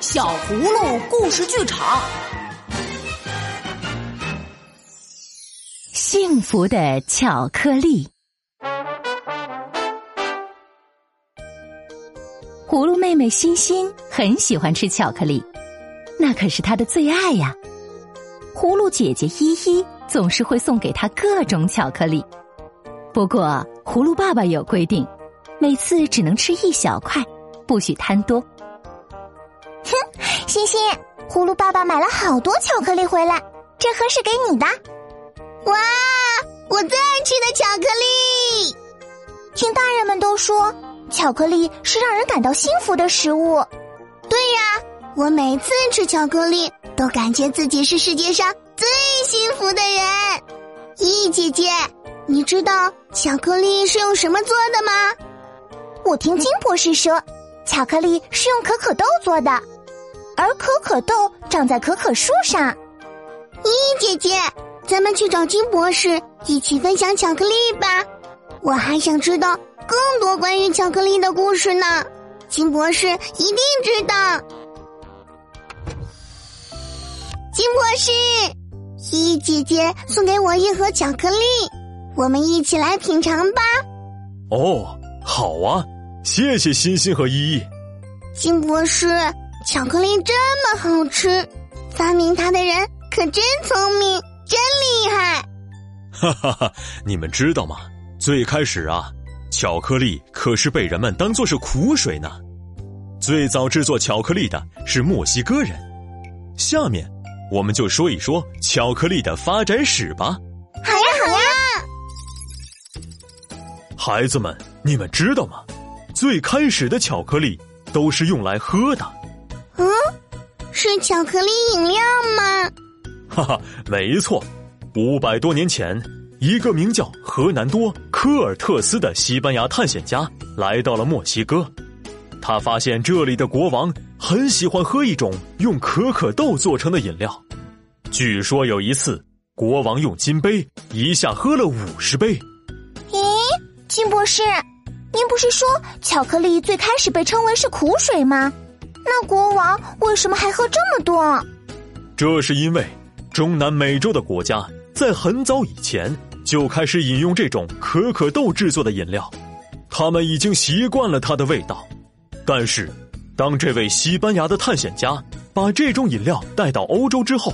小葫芦故事剧场，幸福的巧克力。葫芦妹妹欣欣很喜欢吃巧克力，那可是她的最爱呀。葫芦姐姐依依总是会送给她各种巧克力，不过葫芦爸爸有规定，每次只能吃一小块，不许贪多。哼，欣欣，葫芦爸爸买了好多巧克力回来，这盒是给你的。哇，我最爱吃的巧克力！听大人们都说。巧克力是让人感到幸福的食物。对呀，我每次吃巧克力都感觉自己是世界上最幸福的人。依依姐姐，你知道巧克力是用什么做的吗？我听金博士说，巧克力是用可可豆做的，而可可豆长在可可树上。依依姐姐，咱们去找金博士一起分享巧克力吧。我还想知道。更多关于巧克力的故事呢，金博士一定知道。金博士，依依姐姐送给我一盒巧克力，我们一起来品尝吧。哦，好啊，谢谢欣欣和依依。金博士，巧克力这么好吃，发明它的人可真聪明，真厉害。哈哈哈，你们知道吗？最开始啊。巧克力可是被人们当做是苦水呢。最早制作巧克力的是墨西哥人。下面，我们就说一说巧克力的发展史吧。好呀，好呀。孩子们，你们知道吗？最开始的巧克力都是用来喝的。嗯，是巧克力饮料吗？哈哈，没错。五百多年前。一个名叫荷南多科尔特斯的西班牙探险家来到了墨西哥，他发现这里的国王很喜欢喝一种用可可豆做成的饮料。据说有一次，国王用金杯一下喝了五十杯。咦，金博士，您不是说巧克力最开始被称为是苦水吗？那国王为什么还喝这么多？这是因为中南美洲的国家在很早以前。就开始饮用这种可可豆制作的饮料，他们已经习惯了它的味道。但是，当这位西班牙的探险家把这种饮料带到欧洲之后，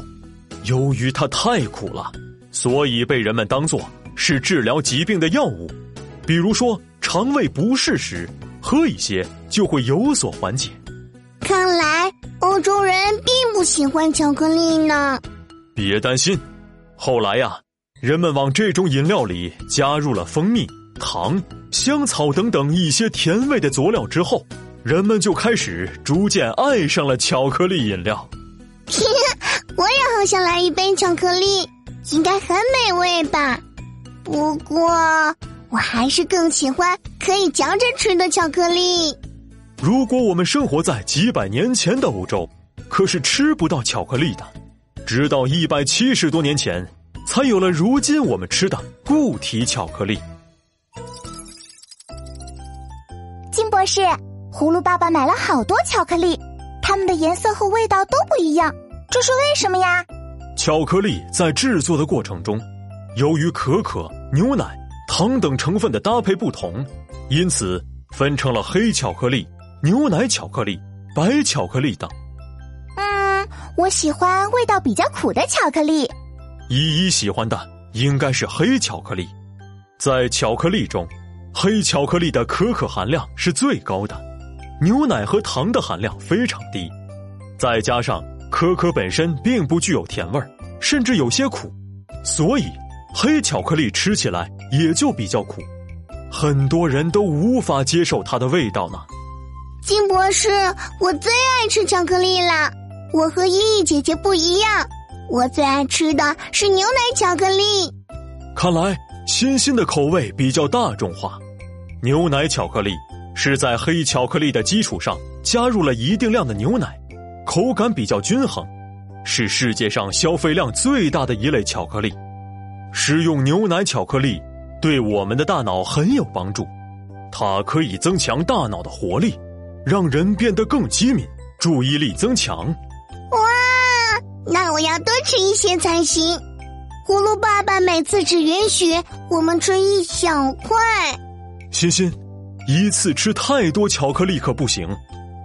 由于它太苦了，所以被人们当作是治疗疾病的药物。比如说肠胃不适时，喝一些就会有所缓解。看来欧洲人并不喜欢巧克力呢。别担心，后来呀。人们往这种饮料里加入了蜂蜜、糖、香草等等一些甜味的佐料之后，人们就开始逐渐爱上了巧克力饮料。我也好想来一杯巧克力，应该很美味吧？不过，我还是更喜欢可以嚼着吃的巧克力。如果我们生活在几百年前的欧洲，可是吃不到巧克力的。直到一百七十多年前。才有了如今我们吃的固体巧克力。金博士，葫芦爸爸买了好多巧克力，它们的颜色和味道都不一样，这是为什么呀？巧克力在制作的过程中，由于可可、牛奶、糖等成分的搭配不同，因此分成了黑巧克力、牛奶巧克力、白巧克力等。嗯，我喜欢味道比较苦的巧克力。依依喜欢的应该是黑巧克力，在巧克力中，黑巧克力的可可含量是最高的，牛奶和糖的含量非常低，再加上可可本身并不具有甜味儿，甚至有些苦，所以黑巧克力吃起来也就比较苦，很多人都无法接受它的味道呢。金博士，我最爱吃巧克力了，我和依依姐姐不一样。我最爱吃的是牛奶巧克力。看来欣欣的口味比较大众化。牛奶巧克力是在黑巧克力的基础上加入了一定量的牛奶，口感比较均衡，是世界上消费量最大的一类巧克力。食用牛奶巧克力对我们的大脑很有帮助，它可以增强大脑的活力，让人变得更机敏、注意力增强。哇，那我要多吃一些才行。葫芦爸爸每次只允许我们吃一小块。欣欣，一次吃太多巧克力可不行，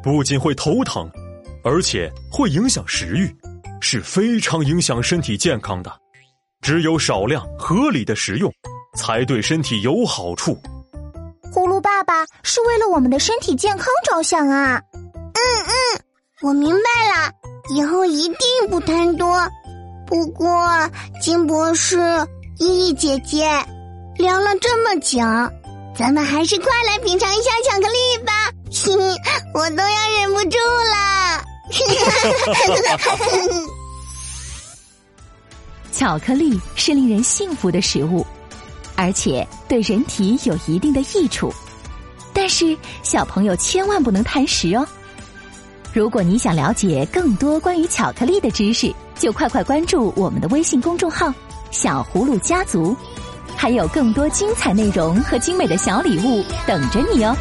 不仅会头疼，而且会影响食欲，是非常影响身体健康的。只有少量合理的食用，才对身体有好处。葫芦爸爸是为了我们的身体健康着想啊！嗯嗯，我明白了，以后一定不贪多。不过，金博士、依依姐姐，聊了这么久，咱们还是快来品尝一下巧克力吧！嘿，我都要忍不住了。巧克力是令人幸福的食物，而且对人体有一定的益处。但是，小朋友千万不能贪食哦。如果你想了解更多关于巧克力的知识，就快快关注我们的微信公众号“小葫芦家族”，还有更多精彩内容和精美的小礼物等着你哦。